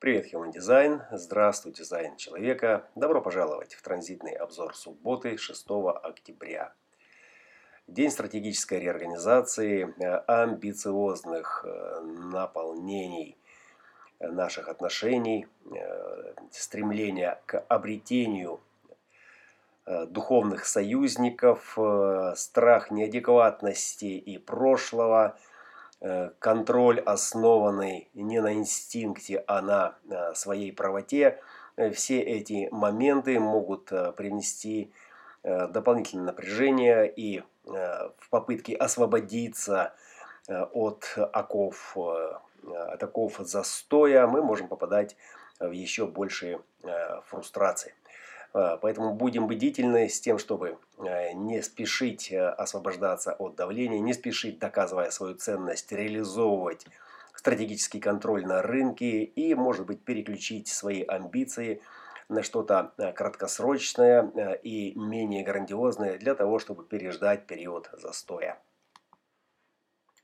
Привет, Human Design. Здравствуй, дизайн человека. Добро пожаловать в транзитный обзор субботы 6 октября. День стратегической реорганизации, э, амбициозных э, наполнений наших отношений, э, стремления к обретению духовных союзников, страх неадекватности и прошлого – контроль, основанный не на инстинкте, а на э, своей правоте, э, все эти моменты могут принести дополнительное напряжение и в попытке освободиться от оков, от оков застоя мы можем попадать в еще большие фрустрации. Поэтому будем бдительны с тем, чтобы э, не спешить э, освобождаться от давления, не спешить, доказывая свою ценность, реализовывать стратегический контроль на рынке и, может быть, переключить свои амбиции на что-то э, краткосрочное и менее грандиозное для того, чтобы переждать период застоя.